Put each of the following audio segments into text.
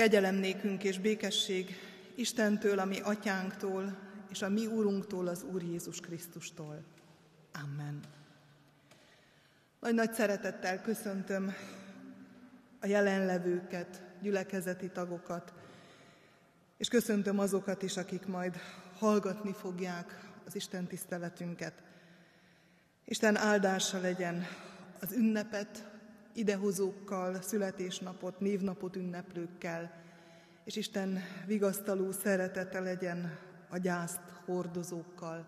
Kegyelem és békesség Istentől, a mi atyánktól, és a mi úrunktól, az Úr Jézus Krisztustól. Amen. Nagy nagy szeretettel köszöntöm a jelenlevőket, gyülekezeti tagokat, és köszöntöm azokat is, akik majd hallgatni fogják az Isten tiszteletünket. Isten áldása legyen az ünnepet, idehozókkal, születésnapot, névnapot ünneplőkkel, és Isten vigasztaló szeretete legyen a gyászt hordozókkal,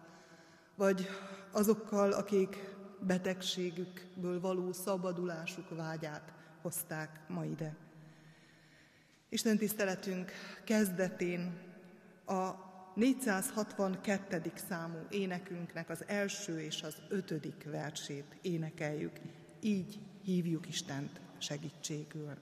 vagy azokkal, akik betegségükből való szabadulásuk vágyát hozták ma ide. Isten tiszteletünk kezdetén a 462. számú énekünknek az első és az ötödik versét énekeljük. Így hívjuk Istent segítségül.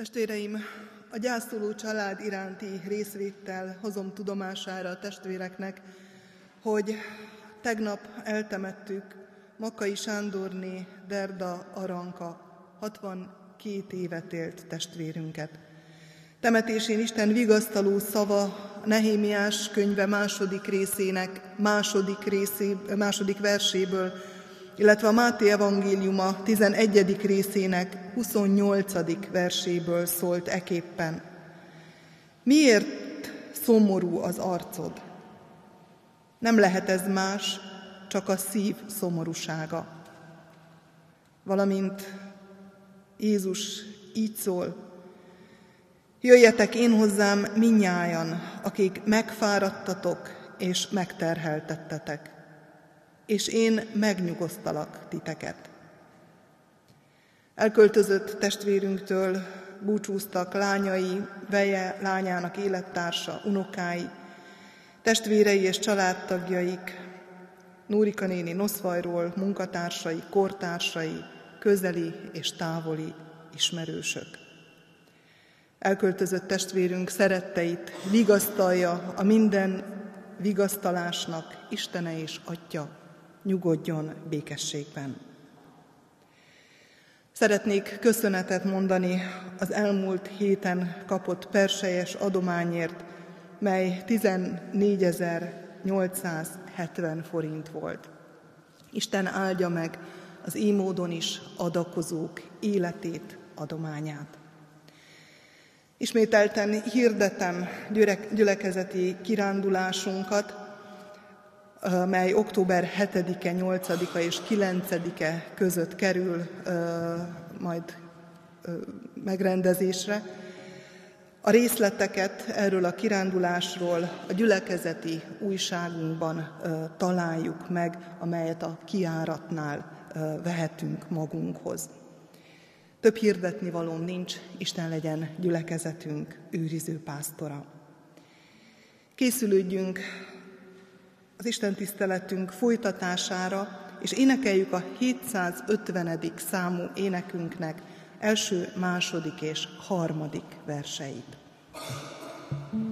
Testvéreim, a gyászoló család iránti részvétel hozom tudomására a testvéreknek, hogy tegnap eltemettük Makai Sándorné Derda Aranka, 62 évet élt testvérünket. Temetésén Isten vigasztaló szava Nehémiás könyve második részének második, részé, második verséből illetve a Máté evangéliuma 11. részének 28. verséből szólt eképpen. Miért szomorú az arcod? Nem lehet ez más, csak a szív szomorúsága. Valamint Jézus így szól, Jöjjetek én hozzám minnyájan, akik megfáradtatok és megterheltettetek, és én megnyugosztalak titeket. Elköltözött testvérünktől búcsúztak lányai, veje, lányának élettársa, unokái, testvérei és családtagjaik, Núrika néni Noszvajról, munkatársai, kortársai, közeli és távoli ismerősök. Elköltözött testvérünk szeretteit vigasztalja a minden vigasztalásnak Istene és Atya, nyugodjon békességben. Szeretnék köszönetet mondani az elmúlt héten kapott persejes adományért, mely 14.870 forint volt. Isten áldja meg az így módon is adakozók életét, adományát. Ismételten hirdetem gyülekezeti kirándulásunkat, mely október 7-e, 8-a és 9-e között kerül majd megrendezésre. A részleteket erről a kirándulásról a gyülekezeti újságunkban találjuk meg, amelyet a kiáratnál vehetünk magunkhoz. Több hirdetni valóm nincs, Isten legyen gyülekezetünk őriző pásztora. Készülődjünk az Isten tiszteletünk folytatására és énekeljük a 750. számú énekünknek első, második és harmadik verseit. thank you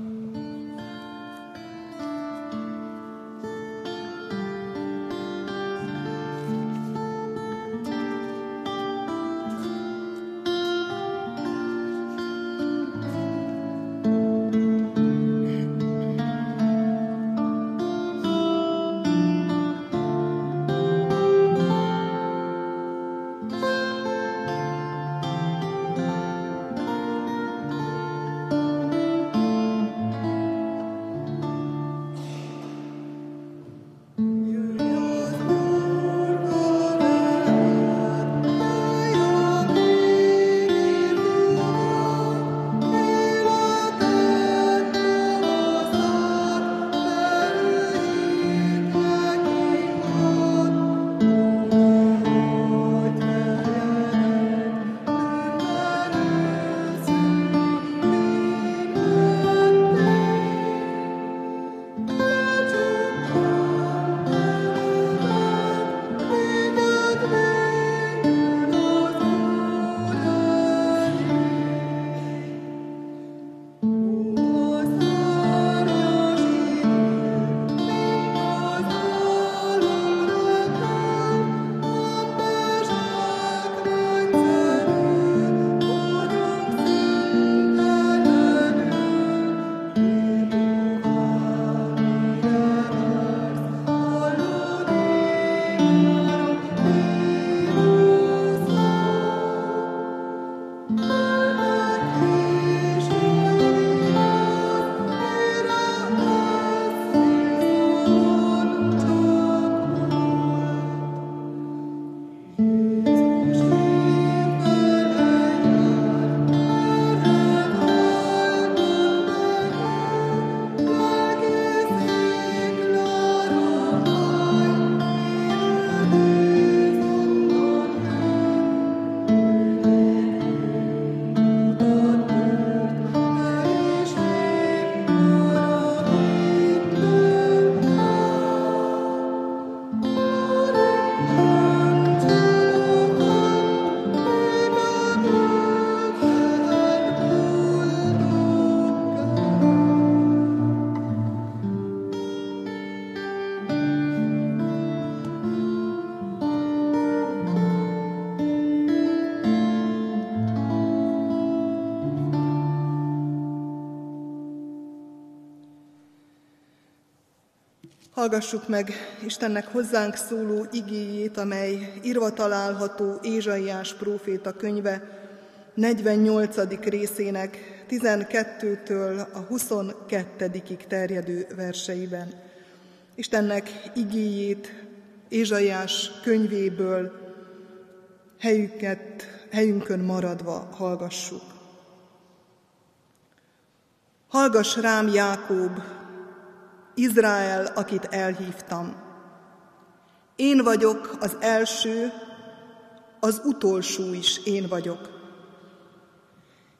Hallgassuk meg Istennek hozzánk szóló igéjét, amely írva található Ézsaiás próféta könyve 48. részének 12-től a 22 terjedő verseiben. Istennek igéjét Ézsaiás könyvéből helyüket, helyünkön maradva hallgassuk. Hallgass rám, Jákób, Izrael, akit elhívtam. Én vagyok az első, az utolsó is én vagyok.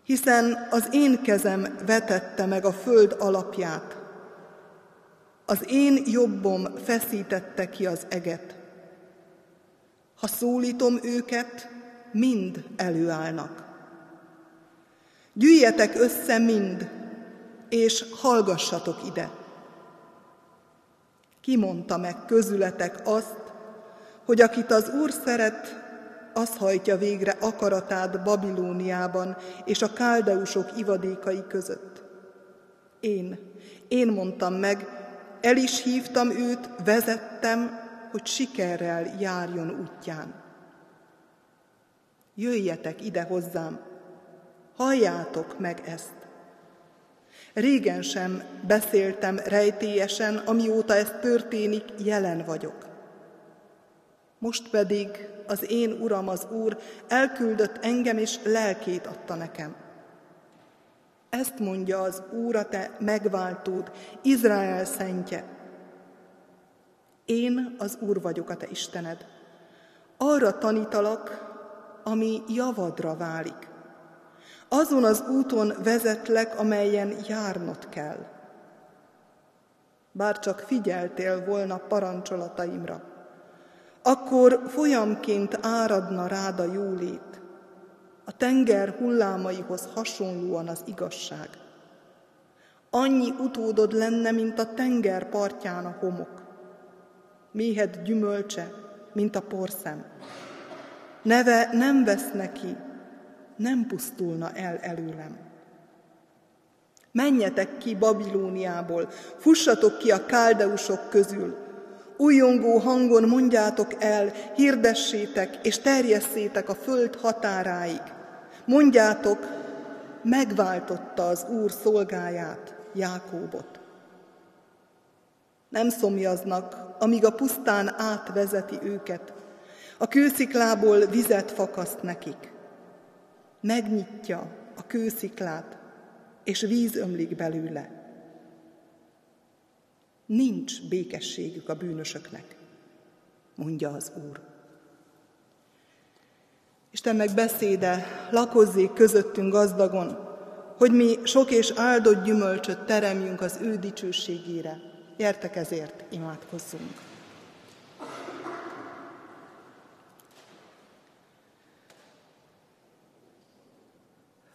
Hiszen az én kezem vetette meg a föld alapját, az én jobbom feszítette ki az eget. Ha szólítom őket, mind előállnak. Gyűjjetek össze mind, és hallgassatok ide. Ki meg közületek azt, hogy akit az Úr szeret, az hajtja végre akaratát Babilóniában és a káldeusok ivadékai között. Én, én mondtam meg, el is hívtam őt, vezettem, hogy sikerrel járjon útján. Jöjjetek ide hozzám, halljátok meg ezt. Régen sem beszéltem rejtélyesen, amióta ez történik, jelen vagyok. Most pedig az én Uram, az Úr elküldött engem, és lelkét adta nekem. Ezt mondja az Úr, a te megváltód, Izrael szentje. Én az Úr vagyok, a te Istened. Arra tanítalak, ami javadra válik. Azon az úton vezetlek, amelyen járnod kell. Bár csak figyeltél volna parancsolataimra, akkor folyamként áradna rád a jólét, a tenger hullámaihoz hasonlóan az igazság. Annyi utódod lenne, mint a tenger partján a homok. Méhed gyümölcse, mint a porszem. Neve nem vesz neki, nem pusztulna el előlem. Menjetek ki Babilóniából, fussatok ki a káldeusok közül, újongó hangon mondjátok el, hirdessétek és terjesszétek a föld határáig. Mondjátok, megváltotta az Úr szolgáját, Jákóbot. Nem szomjaznak, amíg a pusztán átvezeti őket. A kősziklából vizet fakaszt nekik. Megnyitja a kősziklát, és víz ömlik belőle. Nincs békességük a bűnösöknek, mondja az Úr. Istennek beszéde lakozzék közöttünk gazdagon, hogy mi sok és áldott gyümölcsöt teremjünk az ő dicsőségére. Gyertek ezért, imádkozzunk!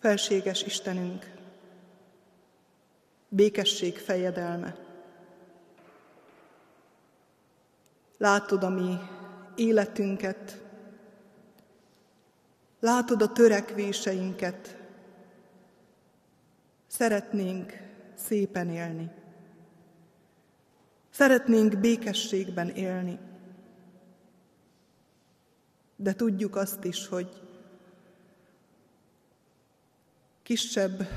Felséges Istenünk, békesség fejedelme. Látod a mi életünket, látod a törekvéseinket, Szeretnénk szépen élni. Szeretnénk békességben élni. De tudjuk azt is, hogy kisebb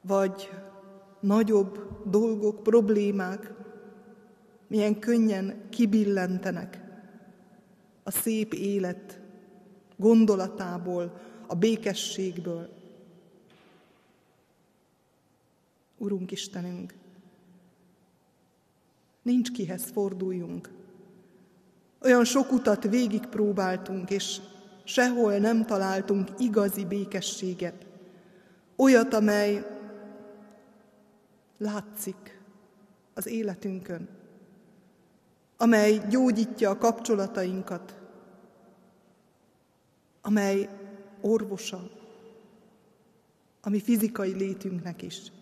vagy nagyobb dolgok, problémák milyen könnyen kibillentenek a szép élet gondolatából, a békességből, Urunk Istenünk, nincs kihez forduljunk. Olyan sok utat végigpróbáltunk, és sehol nem találtunk igazi békességet. Olyat, amely látszik az életünkön, amely gyógyítja a kapcsolatainkat, amely orvosa a mi fizikai létünknek is.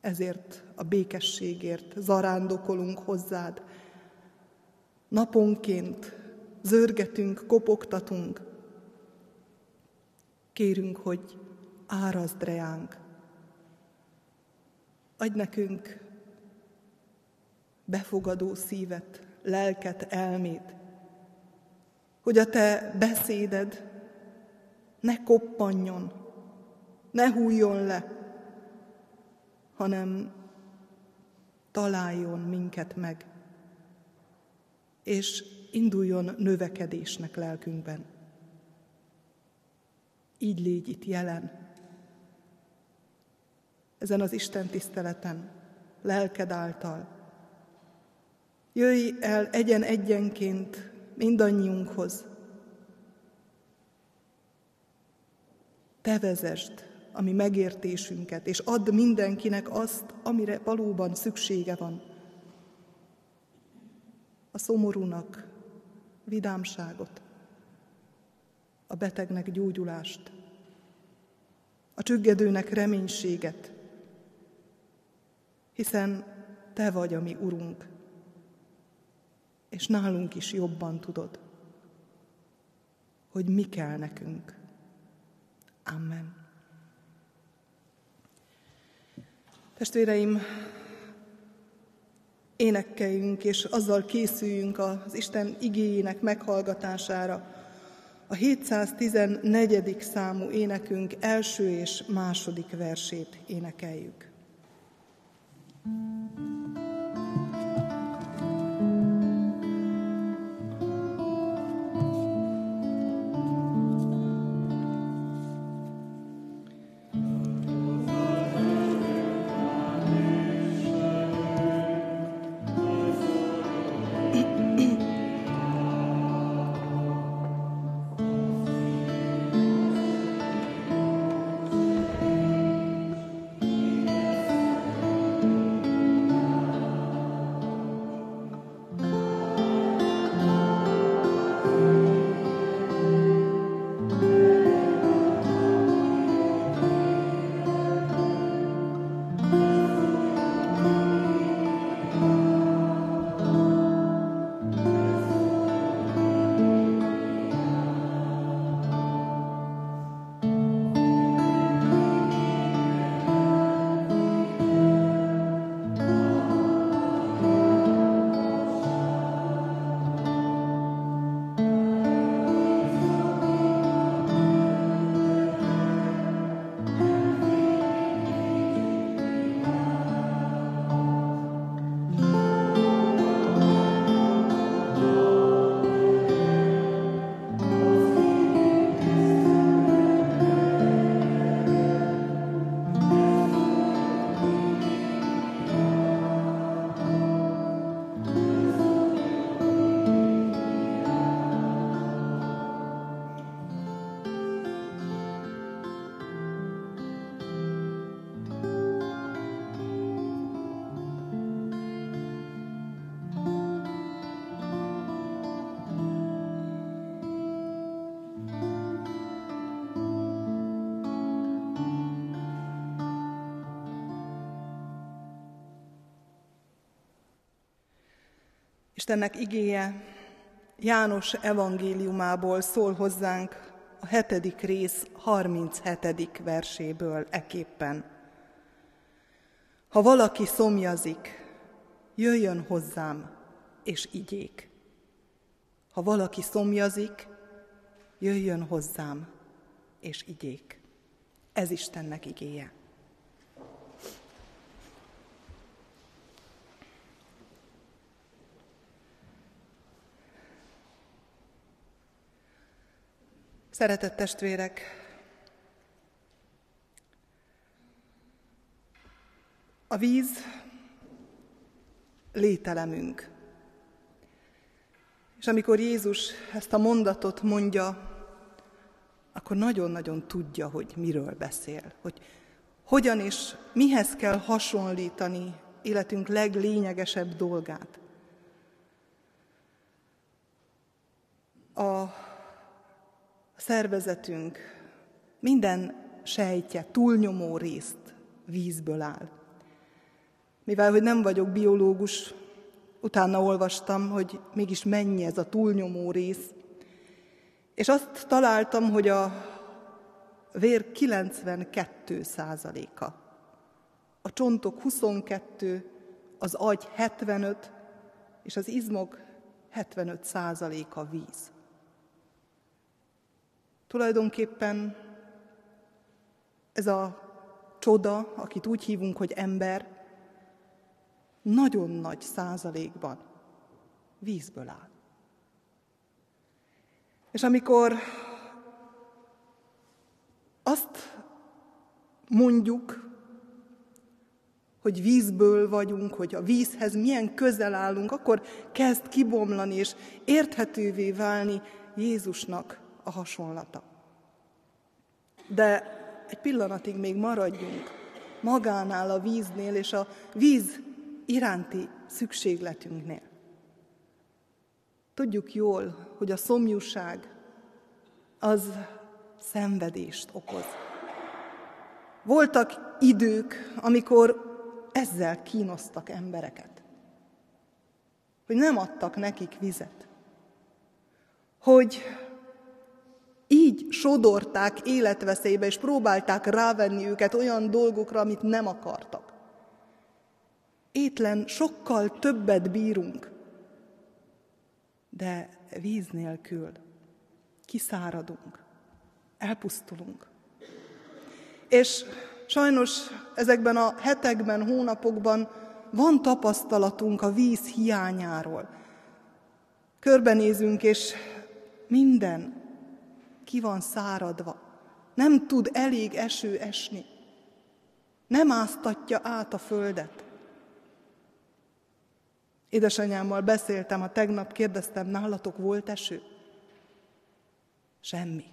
Ezért a békességért zarándokolunk hozzád. Naponként zörgetünk, kopogtatunk. Kérünk, hogy árazd reánk. Adj nekünk befogadó szívet, lelket, elmét, hogy a te beszéded ne koppanjon, ne hújjon le, hanem találjon minket meg, és induljon növekedésnek lelkünkben. Így légy itt jelen, ezen az Isten tiszteleten, lelked által. Jöjj el egyen-egyenként mindannyiunkhoz. Te vezest a mi megértésünket, és add mindenkinek azt, amire valóban szüksége van. A szomorúnak vidámságot, a betegnek gyógyulást, a csüggedőnek reménységet, hiszen Te vagy a mi Urunk, és nálunk is jobban tudod, hogy mi kell nekünk. Amen. Testvéreim, énekkeljünk, és azzal készüljünk az Isten igéjének meghallgatására. A 714. számú énekünk első és második versét énekeljük. thank you Istennek igéje János evangéliumából szól hozzánk a hetedik rész 37. verséből eképpen. Ha valaki szomjazik, jöjjön hozzám, és igyék. Ha valaki szomjazik, jöjjön hozzám, és igyék. Ez Istennek igéje. Szeretett testvérek, a víz lételemünk. És amikor Jézus ezt a mondatot mondja, akkor nagyon-nagyon tudja, hogy miről beszél, hogy hogyan és mihez kell hasonlítani életünk leglényegesebb dolgát. A szervezetünk minden sejtje, túlnyomó részt vízből áll. Mivel, hogy nem vagyok biológus, utána olvastam, hogy mégis mennyi ez a túlnyomó rész, és azt találtam, hogy a vér 92 százaléka, a csontok 22, az agy 75, és az izmok 75 százaléka víz. Tulajdonképpen ez a csoda, akit úgy hívunk, hogy ember, nagyon nagy százalékban vízből áll. És amikor azt mondjuk, hogy vízből vagyunk, hogy a vízhez milyen közel állunk, akkor kezd kibomlani és érthetővé válni Jézusnak a hasonlata. De egy pillanatig még maradjunk magánál a víznél és a víz iránti szükségletünknél. Tudjuk jól, hogy a szomjúság az szenvedést okoz. Voltak idők, amikor ezzel kínoztak embereket. Hogy nem adtak nekik vizet. Hogy így sodorták életveszélybe, és próbálták rávenni őket olyan dolgokra, amit nem akartak. Étlen sokkal többet bírunk, de víz nélkül kiszáradunk, elpusztulunk. És sajnos ezekben a hetekben, hónapokban van tapasztalatunk a víz hiányáról. Körbenézünk, és minden ki van száradva. Nem tud elég eső esni. Nem áztatja át a földet. Édesanyámmal beszéltem, a tegnap kérdeztem, nálatok volt eső? Semmi.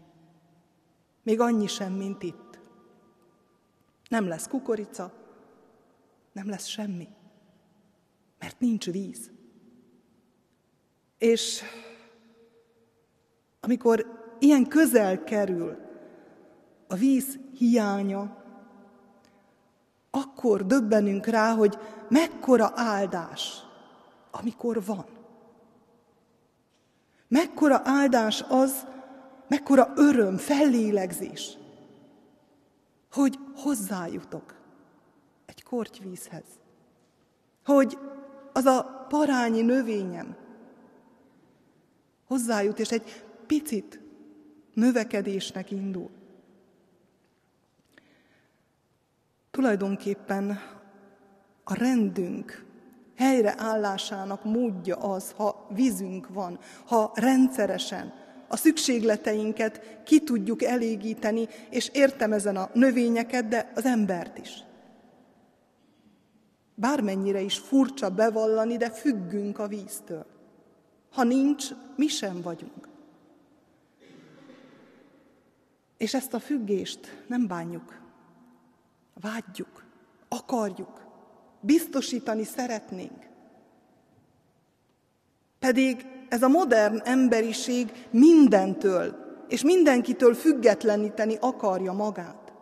Még annyi sem, mint itt. Nem lesz kukorica, nem lesz semmi, mert nincs víz. És amikor ilyen közel kerül a víz hiánya, akkor döbbenünk rá, hogy mekkora áldás, amikor van. Mekkora áldás az, mekkora öröm, fellélegzés, hogy hozzájutok egy kortyvízhez. Hogy az a parányi növényem hozzájut, és egy picit növekedésnek indul. Tulajdonképpen a rendünk helyreállásának módja az, ha vízünk van, ha rendszeresen a szükségleteinket ki tudjuk elégíteni, és értem ezen a növényeket, de az embert is. Bármennyire is furcsa bevallani, de függünk a víztől. Ha nincs, mi sem vagyunk. És ezt a függést nem bánjuk, vágyjuk, akarjuk, biztosítani szeretnénk. Pedig ez a modern emberiség mindentől és mindenkitől függetleníteni akarja magát.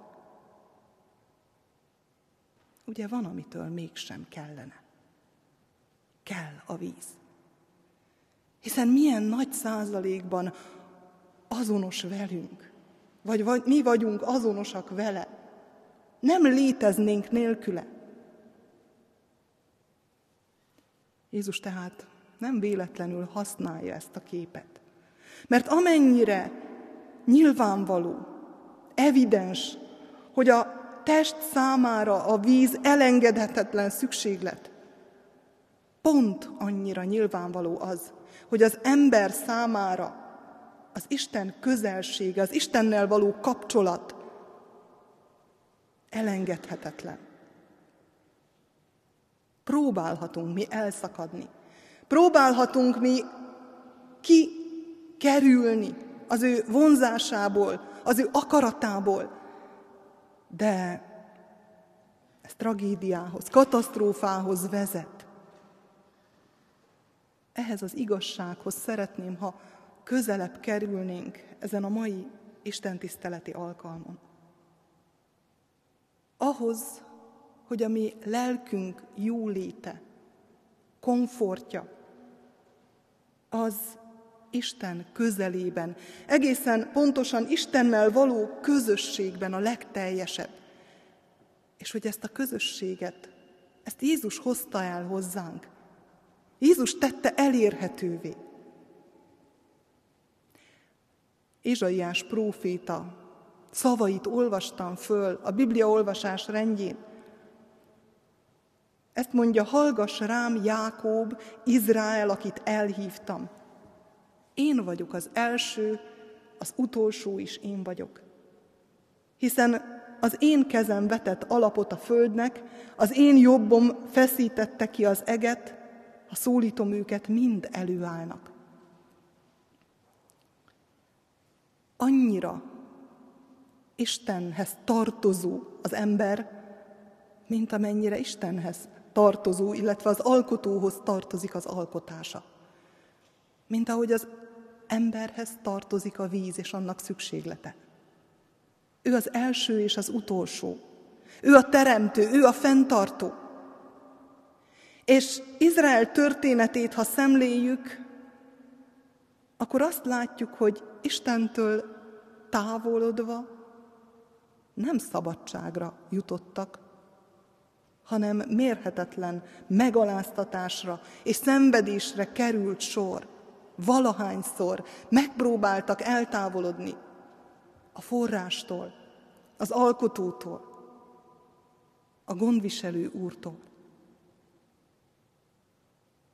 Ugye van, amitől mégsem kellene. Kell a víz. Hiszen milyen nagy százalékban azonos velünk, vagy, vagy mi vagyunk azonosak vele. Nem léteznénk nélküle. Jézus tehát nem véletlenül használja ezt a képet. Mert amennyire nyilvánvaló, evidens, hogy a test számára a víz elengedhetetlen szükséglet, pont annyira nyilvánvaló az, hogy az ember számára az Isten közelsége, az Istennel való kapcsolat elengedhetetlen. Próbálhatunk mi elszakadni. Próbálhatunk mi kikerülni az ő vonzásából, az ő akaratából, de ez tragédiához, katasztrófához vezet. Ehhez az igazsághoz szeretném, ha közelebb kerülnénk ezen a mai istentiszteleti alkalmon. Ahhoz, hogy a mi lelkünk jóléte, komfortja, az Isten közelében, egészen pontosan Istennel való közösségben a legteljesebb. És hogy ezt a közösséget, ezt Jézus hozta el hozzánk. Jézus tette elérhetővé. Ézsaiás próféta szavait olvastam föl a Biblia olvasás rendjén. Ezt mondja, hallgass rám, Jákób, Izrael, akit elhívtam. Én vagyok az első, az utolsó is én vagyok. Hiszen az én kezem vetett alapot a földnek, az én jobbom feszítette ki az eget, ha szólítom őket, mind előállnak. Annyira Istenhez tartozó az ember, mint amennyire Istenhez tartozó, illetve az alkotóhoz tartozik az alkotása. Mint ahogy az emberhez tartozik a víz és annak szükséglete. Ő az első és az utolsó. Ő a teremtő, ő a fenntartó. És Izrael történetét, ha szemléljük, akkor azt látjuk, hogy Istentől távolodva nem szabadságra jutottak, hanem mérhetetlen megaláztatásra és szenvedésre került sor valahányszor megpróbáltak eltávolodni a forrástól, az alkotótól, a gondviselő úrtól.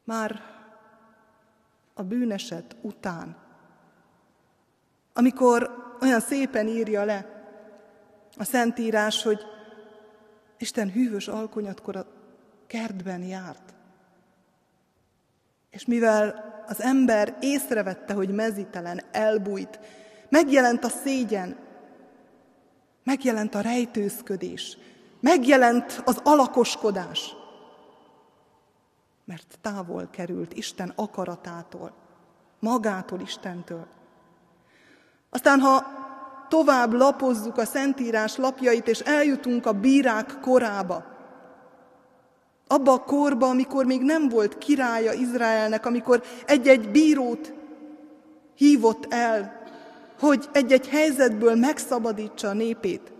Már a bűneset után, amikor olyan szépen írja le a Szentírás, hogy Isten hűvös alkonyatkor a kertben járt. És mivel az ember észrevette, hogy mezitelen, elbújt. Megjelent a szégyen, megjelent a rejtőzködés, megjelent az alakoskodás, mert távol került Isten akaratától, magától Istentől. Aztán, ha tovább lapozzuk a Szentírás lapjait, és eljutunk a bírák korába, abba a korba, amikor még nem volt királya Izraelnek, amikor egy-egy bírót hívott el, hogy egy-egy helyzetből megszabadítsa a népét.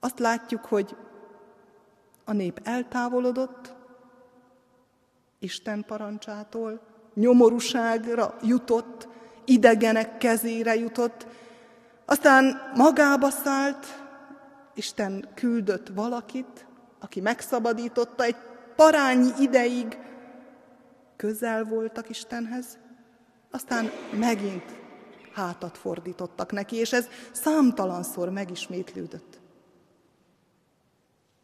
Azt látjuk, hogy a nép eltávolodott Isten parancsától, nyomorúságra jutott, idegenek kezére jutott, aztán magába szállt, Isten küldött valakit, aki megszabadította, egy parányi ideig közel voltak Istenhez, aztán megint hátat fordítottak neki, és ez számtalanszor megismétlődött.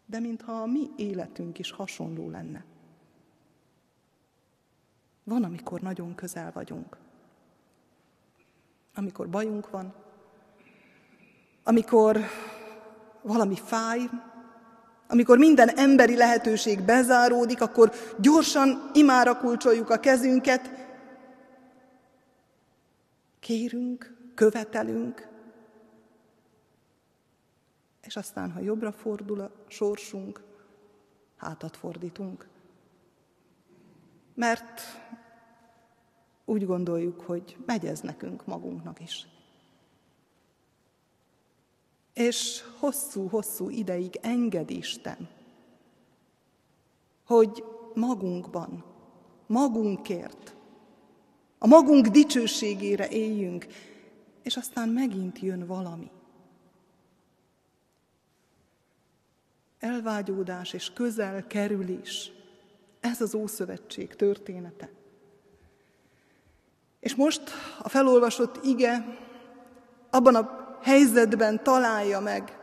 De mintha a mi életünk is hasonló lenne. Van, amikor nagyon közel vagyunk. Amikor bajunk van, amikor valami fáj, amikor minden emberi lehetőség bezáródik, akkor gyorsan imára kulcsoljuk a kezünket, kérünk, követelünk, és aztán, ha jobbra fordul a sorsunk, hátat fordítunk. Mert úgy gondoljuk, hogy megy ez nekünk magunknak is. És hosszú-hosszú ideig enged Isten, hogy magunkban, magunkért, a magunk dicsőségére éljünk, és aztán megint jön valami. Elvágyódás és közel kerülés. Ez az Ószövetség története. És most a felolvasott ige abban a helyzetben találja meg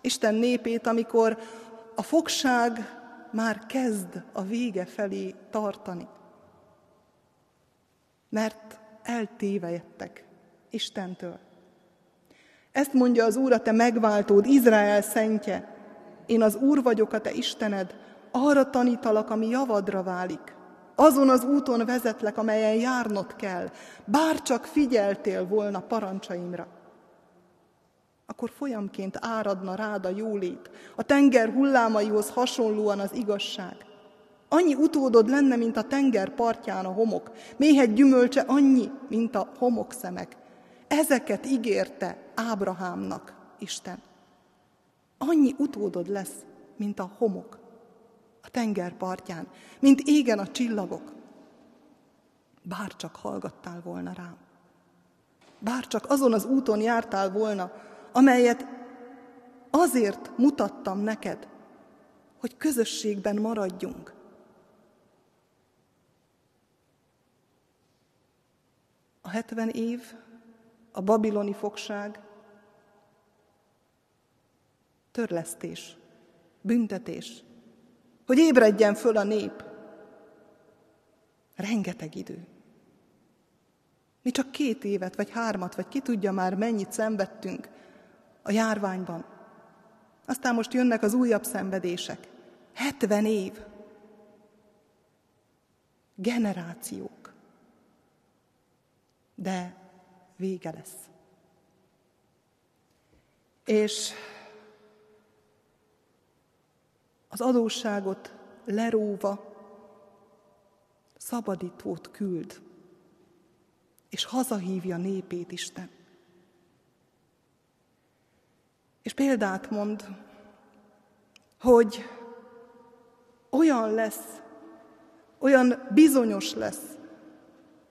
Isten népét, amikor a fogság már kezd a vége felé tartani. Mert eltévejettek Istentől. Ezt mondja az Úr, a te megváltód, Izrael szentje. Én az Úr vagyok, a te Istened, arra tanítalak, ami javadra válik. Azon az úton vezetlek, amelyen járnod kell, bár csak figyeltél volna parancsaimra. Akkor folyamként áradna rád a jólét, a tenger hullámaihoz hasonlóan az igazság. Annyi utódod lenne, mint a tenger partján a homok, méhet gyümölcse annyi, mint a homokszemek. Ezeket ígérte Ábrahámnak Isten. Annyi utódod lesz, mint a homok a tenger partján, mint égen a csillagok. Bár csak hallgattál volna rám. Bár csak azon az úton jártál volna, amelyet azért mutattam neked, hogy közösségben maradjunk. A hetven év, a babiloni fogság, törlesztés, büntetés, hogy ébredjen föl a nép. Rengeteg idő. Mi csak két évet, vagy hármat, vagy ki tudja már mennyit szenvedtünk a járványban. Aztán most jönnek az újabb szenvedések. 70 év. Generációk. De vége lesz. És az adósságot leróva szabadítót küld, és hazahívja népét Isten. És példát mond, hogy olyan lesz, olyan bizonyos lesz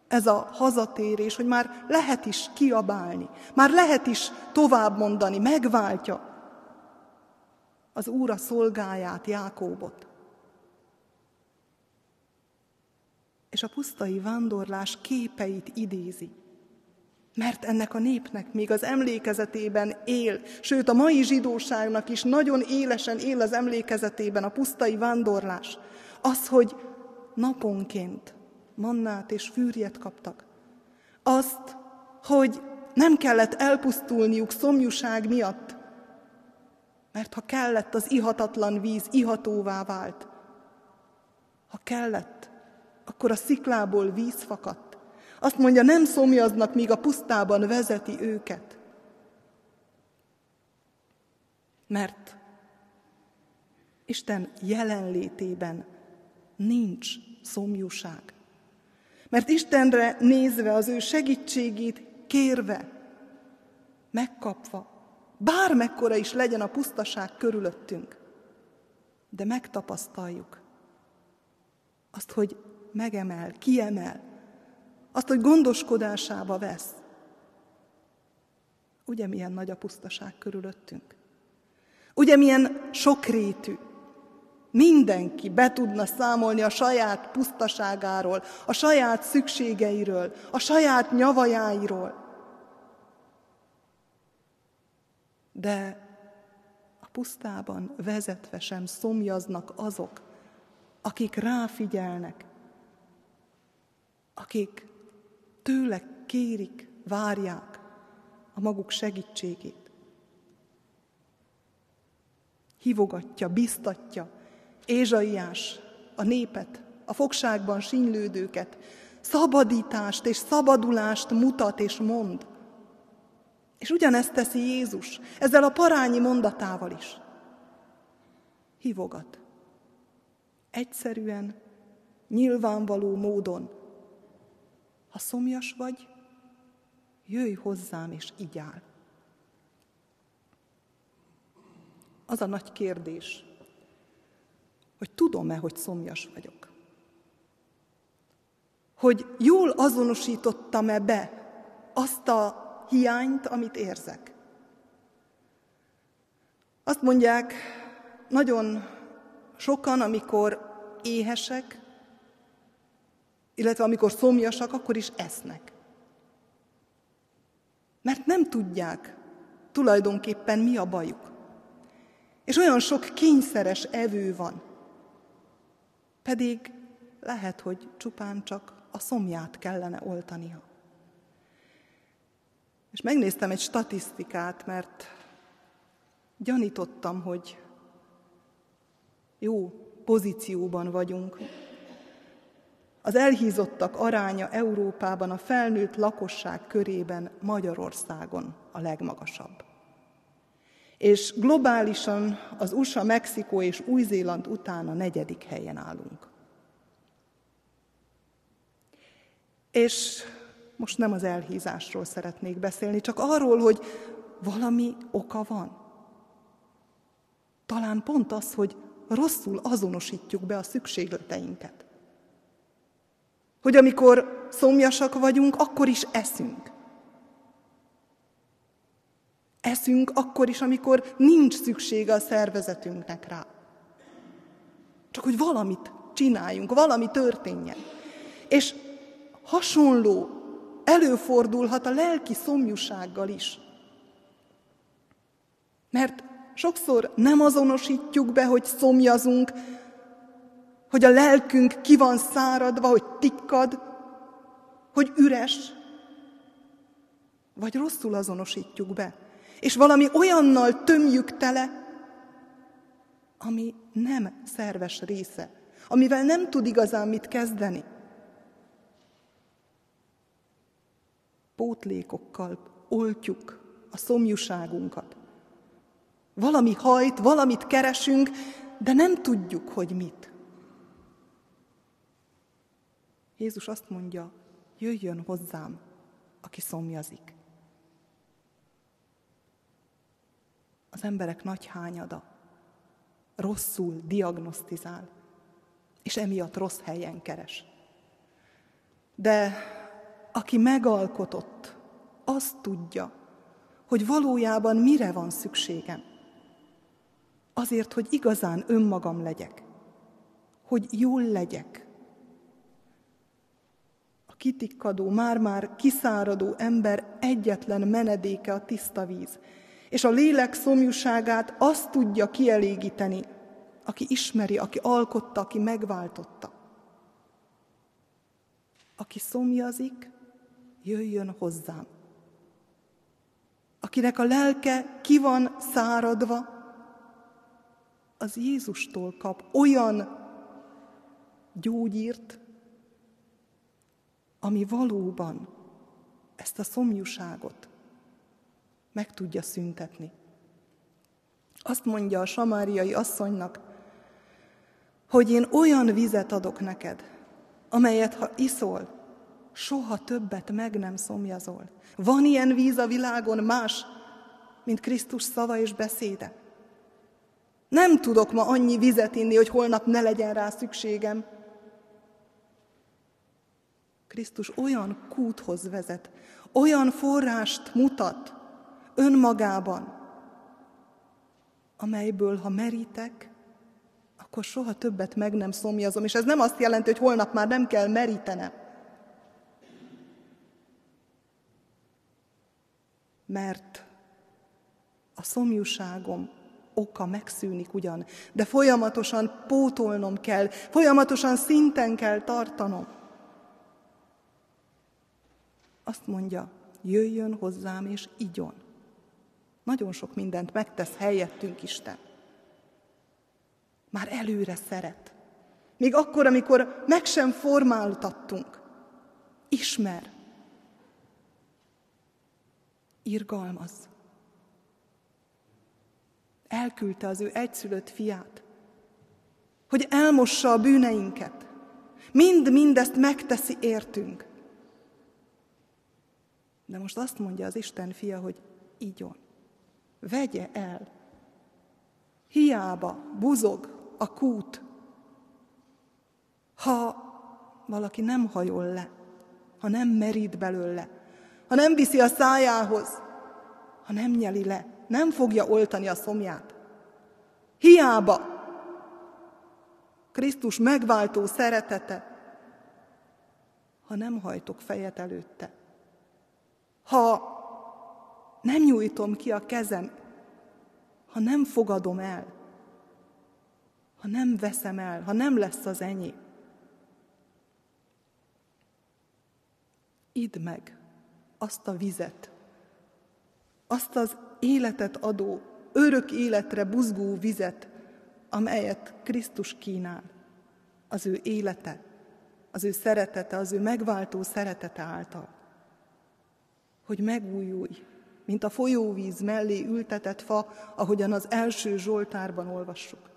ez a hazatérés, hogy már lehet is kiabálni, már lehet is tovább mondani, megváltja az Úr a szolgáját, Jákóbot. És a pusztai vándorlás képeit idézi. Mert ennek a népnek még az emlékezetében él, sőt a mai zsidóságnak is nagyon élesen él az emlékezetében a pusztai vándorlás. Az, hogy naponként mannát és fűrjet kaptak. Azt, hogy nem kellett elpusztulniuk szomjúság miatt, mert ha kellett, az ihatatlan víz ihatóvá vált. Ha kellett, akkor a sziklából víz fakadt. Azt mondja, nem szomjaznak, míg a pusztában vezeti őket. Mert Isten jelenlétében nincs szomjúság. Mert Istenre nézve, az ő segítségét kérve, megkapva, bármekkora is legyen a pusztaság körülöttünk, de megtapasztaljuk azt, hogy megemel, kiemel, azt, hogy gondoskodásába vesz. Ugye milyen nagy a pusztaság körülöttünk? Ugye milyen sokrétű? Mindenki be tudna számolni a saját pusztaságáról, a saját szükségeiről, a saját nyavajáiról. De a pusztában vezetve sem szomjaznak azok, akik ráfigyelnek, akik tőle kérik, várják a maguk segítségét. Hívogatja, biztatja Ézsaiás a népet, a fogságban sínlődőket, szabadítást és szabadulást mutat és mond. És ugyanezt teszi Jézus, ezzel a parányi mondatával is. Hívogat. Egyszerűen, nyilvánvaló módon. Ha szomjas vagy, jöjj hozzám és igyál. Az a nagy kérdés, hogy tudom-e, hogy szomjas vagyok. Hogy jól azonosítottam-e be azt a hiányt, amit érzek. Azt mondják nagyon sokan, amikor éhesek, illetve amikor szomjasak, akkor is esznek. Mert nem tudják tulajdonképpen mi a bajuk. És olyan sok kényszeres evő van, pedig lehet, hogy csupán csak a szomját kellene oltania. És megnéztem egy statisztikát, mert gyanítottam, hogy jó pozícióban vagyunk. Az elhízottak aránya Európában a felnőtt lakosság körében Magyarországon a legmagasabb. És globálisan az USA, Mexikó és Új-Zéland után a negyedik helyen állunk. És most nem az elhízásról szeretnék beszélni, csak arról, hogy valami oka van. Talán pont az, hogy rosszul azonosítjuk be a szükségleteinket. Hogy amikor szomjasak vagyunk, akkor is eszünk. Eszünk akkor is, amikor nincs szüksége a szervezetünknek rá. Csak hogy valamit csináljunk, valami történjen. És hasonló előfordulhat a lelki szomjúsággal is. Mert sokszor nem azonosítjuk be, hogy szomjazunk, hogy a lelkünk ki van száradva, hogy tikkad, hogy üres, vagy rosszul azonosítjuk be, és valami olyannal tömjük tele, ami nem szerves része, amivel nem tud igazán mit kezdeni. Pótlékokkal oltjuk a szomjúságunkat. Valami hajt, valamit keresünk, de nem tudjuk, hogy mit. Jézus azt mondja, jöjjön hozzám, aki szomjazik. Az emberek nagy hányada rosszul diagnosztizál, és emiatt rossz helyen keres. De aki megalkotott, azt tudja, hogy valójában mire van szükségem. Azért, hogy igazán önmagam legyek, hogy jól legyek. A kitikkadó, már-már kiszáradó ember egyetlen menedéke a tiszta víz, és a lélek szomjúságát azt tudja kielégíteni, aki ismeri, aki alkotta, aki megváltotta. Aki szomjazik, jöjjön hozzám. Akinek a lelke ki van száradva, az Jézustól kap olyan gyógyírt, ami valóban ezt a szomjúságot meg tudja szüntetni. Azt mondja a samáriai asszonynak, hogy én olyan vizet adok neked, amelyet ha iszol, soha többet meg nem szomjazol. Van ilyen víz a világon más, mint Krisztus szava és beszéde. Nem tudok ma annyi vizet inni, hogy holnap ne legyen rá szükségem. Krisztus olyan kúthoz vezet, olyan forrást mutat önmagában, amelyből, ha merítek, akkor soha többet meg nem szomjazom. És ez nem azt jelenti, hogy holnap már nem kell merítenem. Mert a szomjúságom oka megszűnik ugyan, de folyamatosan pótolnom kell, folyamatosan szinten kell tartanom. Azt mondja, jöjjön hozzám és igyon. Nagyon sok mindent megtesz helyettünk Isten. Már előre szeret. Még akkor, amikor meg sem formáltattunk. Ismer, irgalmaz. Elküldte az ő egyszülött fiát, hogy elmossa a bűneinket. Mind mindezt megteszi értünk. De most azt mondja az Isten fia, hogy igyon. Vegye el. Hiába buzog a kút, ha valaki nem hajol le, ha nem merít belőle, ha nem viszi a szájához, ha nem nyeli le, nem fogja oltani a szomját. Hiába Krisztus megváltó szeretete, ha nem hajtok fejet előtte, ha nem nyújtom ki a kezem, ha nem fogadom el, ha nem veszem el, ha nem lesz az enyém. Idd meg azt a vizet, azt az életet adó, örök életre buzgó vizet, amelyet Krisztus kínál, az ő élete, az ő szeretete, az ő megváltó szeretete által. Hogy megújulj, mint a folyóvíz mellé ültetett fa, ahogyan az első Zsoltárban olvassuk.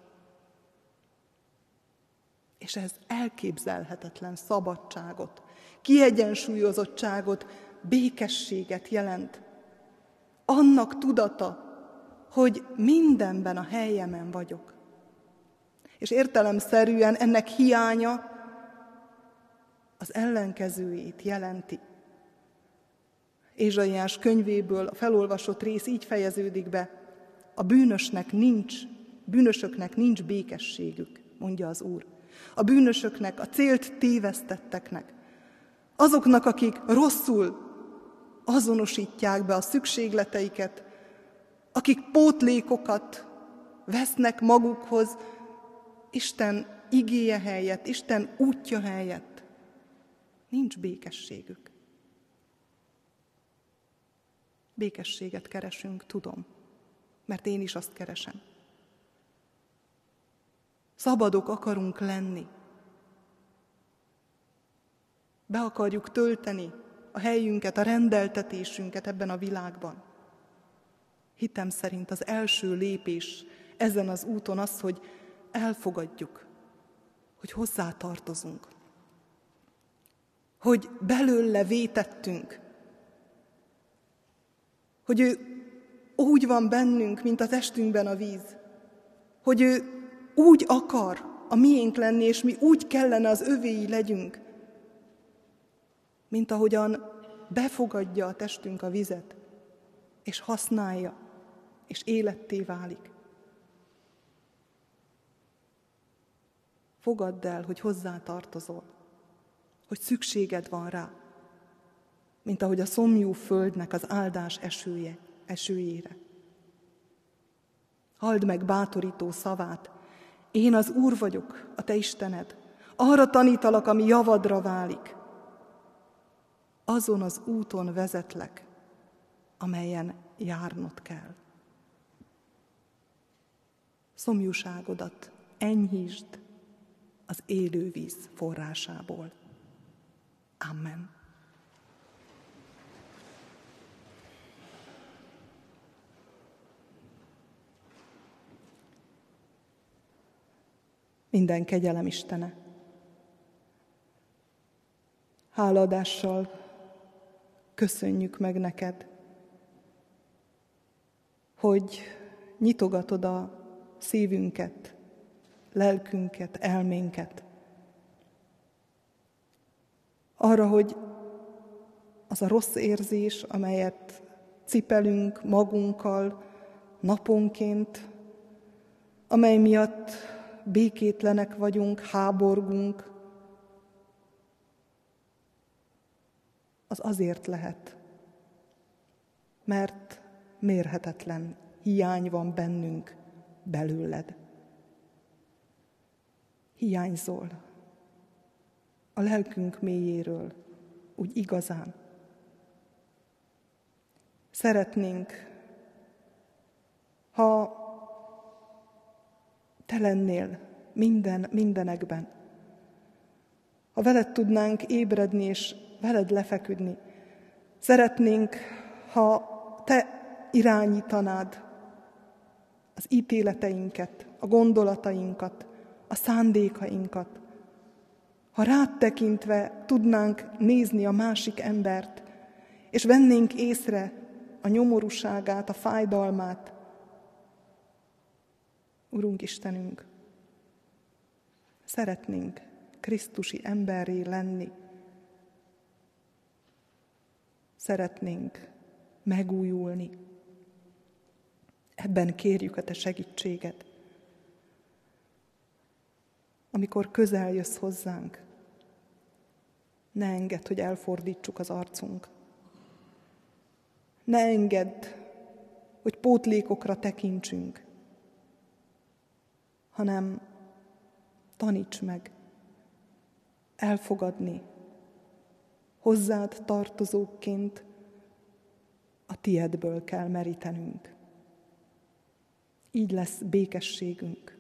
És ez elképzelhetetlen szabadságot, kiegyensúlyozottságot, békességet jelent. Annak tudata, hogy mindenben a helyemen vagyok. És értelemszerűen ennek hiánya az ellenkezőjét jelenti. Ézsaiás könyvéből a felolvasott rész így fejeződik be, a bűnösnek nincs, bűnösöknek nincs békességük, mondja az Úr. A bűnösöknek, a célt tévesztetteknek, azoknak, akik rosszul azonosítják be a szükségleteiket, akik pótlékokat vesznek magukhoz, Isten igéje helyett, Isten útja helyett. Nincs békességük. Békességet keresünk, tudom, mert én is azt keresem. Szabadok akarunk lenni. Be akarjuk tölteni a helyünket, a rendeltetésünket ebben a világban. Hitem szerint az első lépés ezen az úton az, hogy elfogadjuk, hogy hozzá tartozunk, hogy belőle vétettünk, hogy ő úgy van bennünk, mint az testünkben a víz, hogy ő úgy akar a miénk lenni, és mi úgy kellene az övéi legyünk, mint ahogyan befogadja a testünk a vizet, és használja, és életté válik. Fogadd el, hogy hozzá tartozol, hogy szükséged van rá, mint ahogy a szomjú földnek az áldás esője, esőjére. Halld meg bátorító szavát, én az Úr vagyok, a te Istened, arra tanítalak, ami javadra válik. Azon az úton vezetlek, amelyen járnod kell. Szomjúságodat enyhítsd, az élő víz forrásából. Amen. Minden kegyelem Istene. Háladással köszönjük meg neked, hogy nyitogatod a szívünket lelkünket, elménket. Arra, hogy az a rossz érzés, amelyet cipelünk magunkkal naponként, amely miatt békétlenek vagyunk, háborgunk, az azért lehet, mert mérhetetlen hiány van bennünk belőled. Hiányzol. A lelkünk mélyéről, úgy igazán. Szeretnénk, ha te lennél minden, mindenekben, ha veled tudnánk ébredni és veled lefeküdni. Szeretnénk, ha te irányítanád az ítéleteinket, a gondolatainkat, a szándékainkat. Ha rád tekintve tudnánk nézni a másik embert, és vennénk észre a nyomorúságát, a fájdalmát. Urunk Istenünk, szeretnénk Krisztusi emberré lenni. Szeretnénk megújulni. Ebben kérjük a Te segítséget. Amikor közel jössz hozzánk, ne engedd, hogy elfordítsuk az arcunk. Ne engedd, hogy pótlékokra tekintsünk, hanem taníts meg elfogadni hozzád tartozóként a tiedből kell merítenünk. Így lesz békességünk,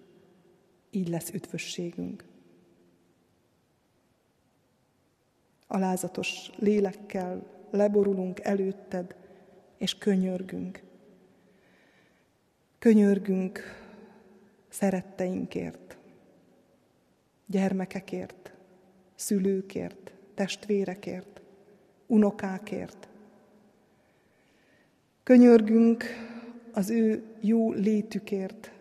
így lesz üdvösségünk. Alázatos lélekkel leborulunk előtted, és könyörgünk. Könyörgünk szeretteinkért, gyermekekért, szülőkért, testvérekért, unokákért. Könyörgünk az ő jó létükért,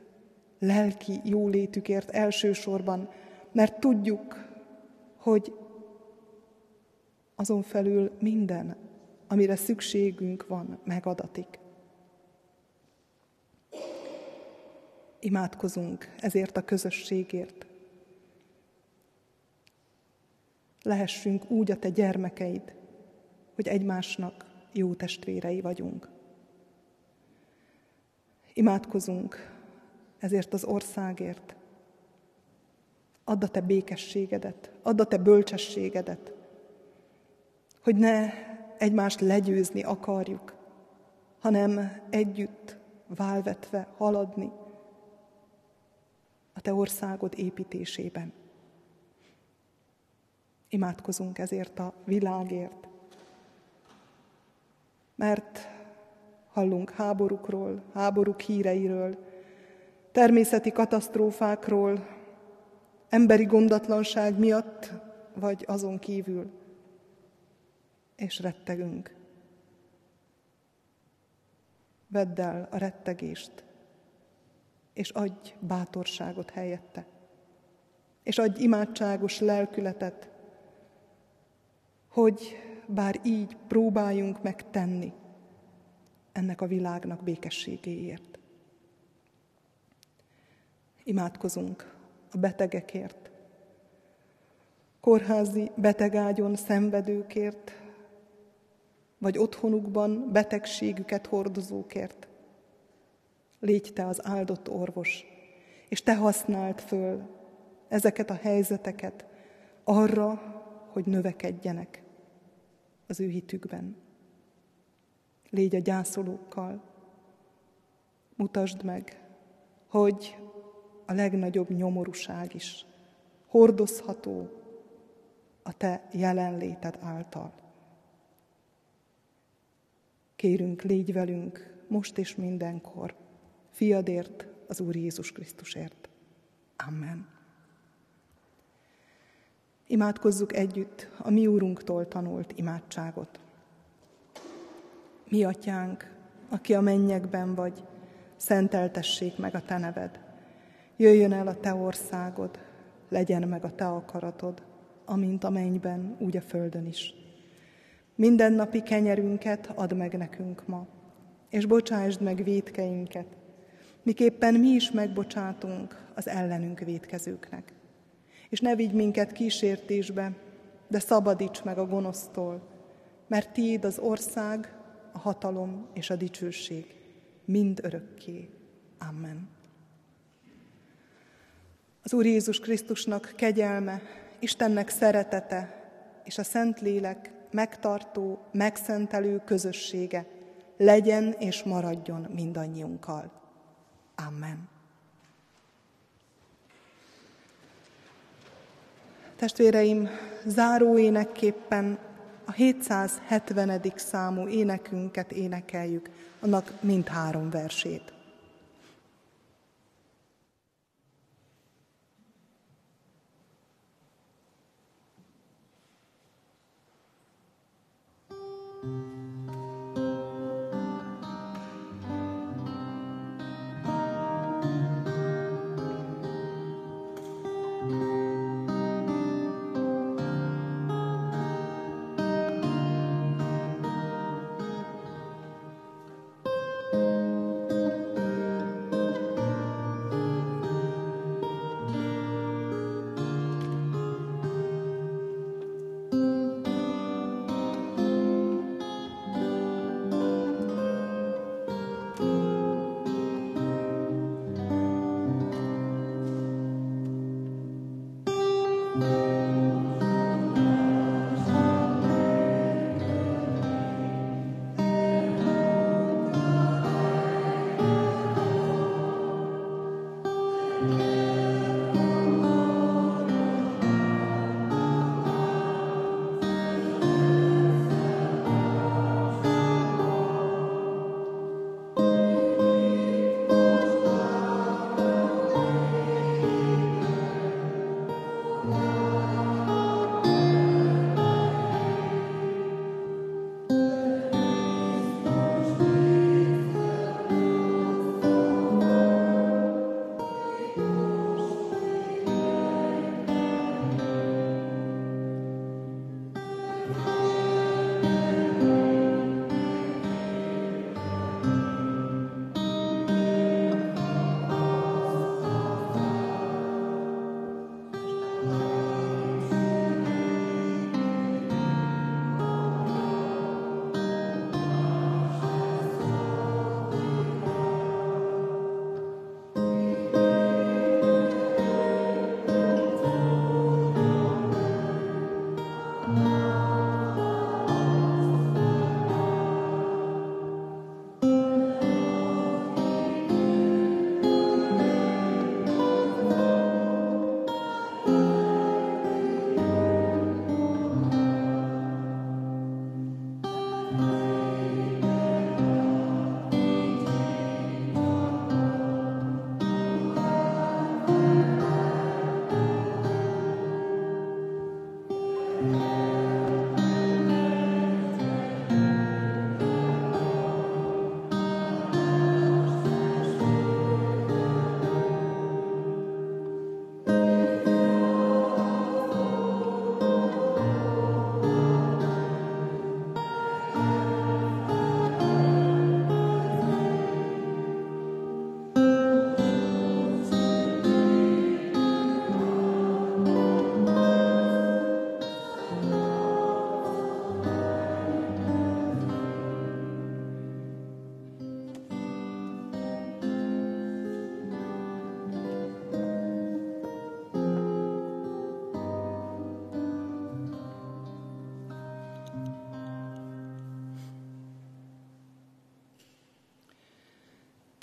lelki jó létükért elsősorban, mert tudjuk, hogy azon felül minden, amire szükségünk van, megadatik. Imádkozunk ezért a közösségért. Lehessünk úgy a te gyermekeid, hogy egymásnak jó testvérei vagyunk. Imádkozunk ezért az országért. Add a te békességedet, add a te bölcsességedet, hogy ne egymást legyőzni akarjuk, hanem együtt válvetve haladni a te országod építésében. Imádkozunk ezért a világért, mert hallunk háborúkról, háborúk híreiről, természeti katasztrófákról, emberi gondatlanság miatt, vagy azon kívül, és rettegünk. Vedd el a rettegést, és adj bátorságot helyette, és adj imádságos lelkületet, hogy bár így próbáljunk megtenni ennek a világnak békességéért. Imádkozunk a betegekért, kórházi betegágyon szenvedőkért, vagy otthonukban betegségüket hordozókért. Légy te az áldott orvos, és te használd föl ezeket a helyzeteket arra, hogy növekedjenek az ő hitükben. Légy a gyászolókkal, mutasd meg, hogy a legnagyobb nyomorúság is hordozható a te jelenléted által. Kérünk, légy velünk most és mindenkor, fiadért, az Úr Jézus Krisztusért. Amen. Imádkozzuk együtt a mi Úrunktól tanult imádságot. Mi atyánk, aki a mennyekben vagy, szenteltessék meg a te neved. Jöjjön el a te országod, legyen meg a te akaratod, amint a mennyben, úgy a földön is. Minden napi kenyerünket add meg nekünk ma, és bocsásd meg védkeinket, miképpen mi is megbocsátunk az ellenünk védkezőknek és ne vigy minket kísértésbe, de szabadíts meg a gonosztól, mert tiéd az ország, a hatalom és a dicsőség mind örökké. Amen. Az Úr Jézus Krisztusnak kegyelme, Istennek szeretete és a Szentlélek megtartó, megszentelő közössége legyen és maradjon mindannyiunkkal. Amen. Testvéreim, záró énekképpen a 770. számú énekünket énekeljük, annak mindhárom versét.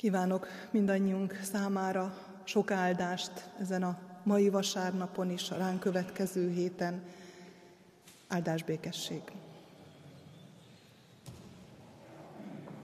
Kívánok mindannyiunk számára sok áldást ezen a mai vasárnapon is, a ránk következő héten. Áldás békesség!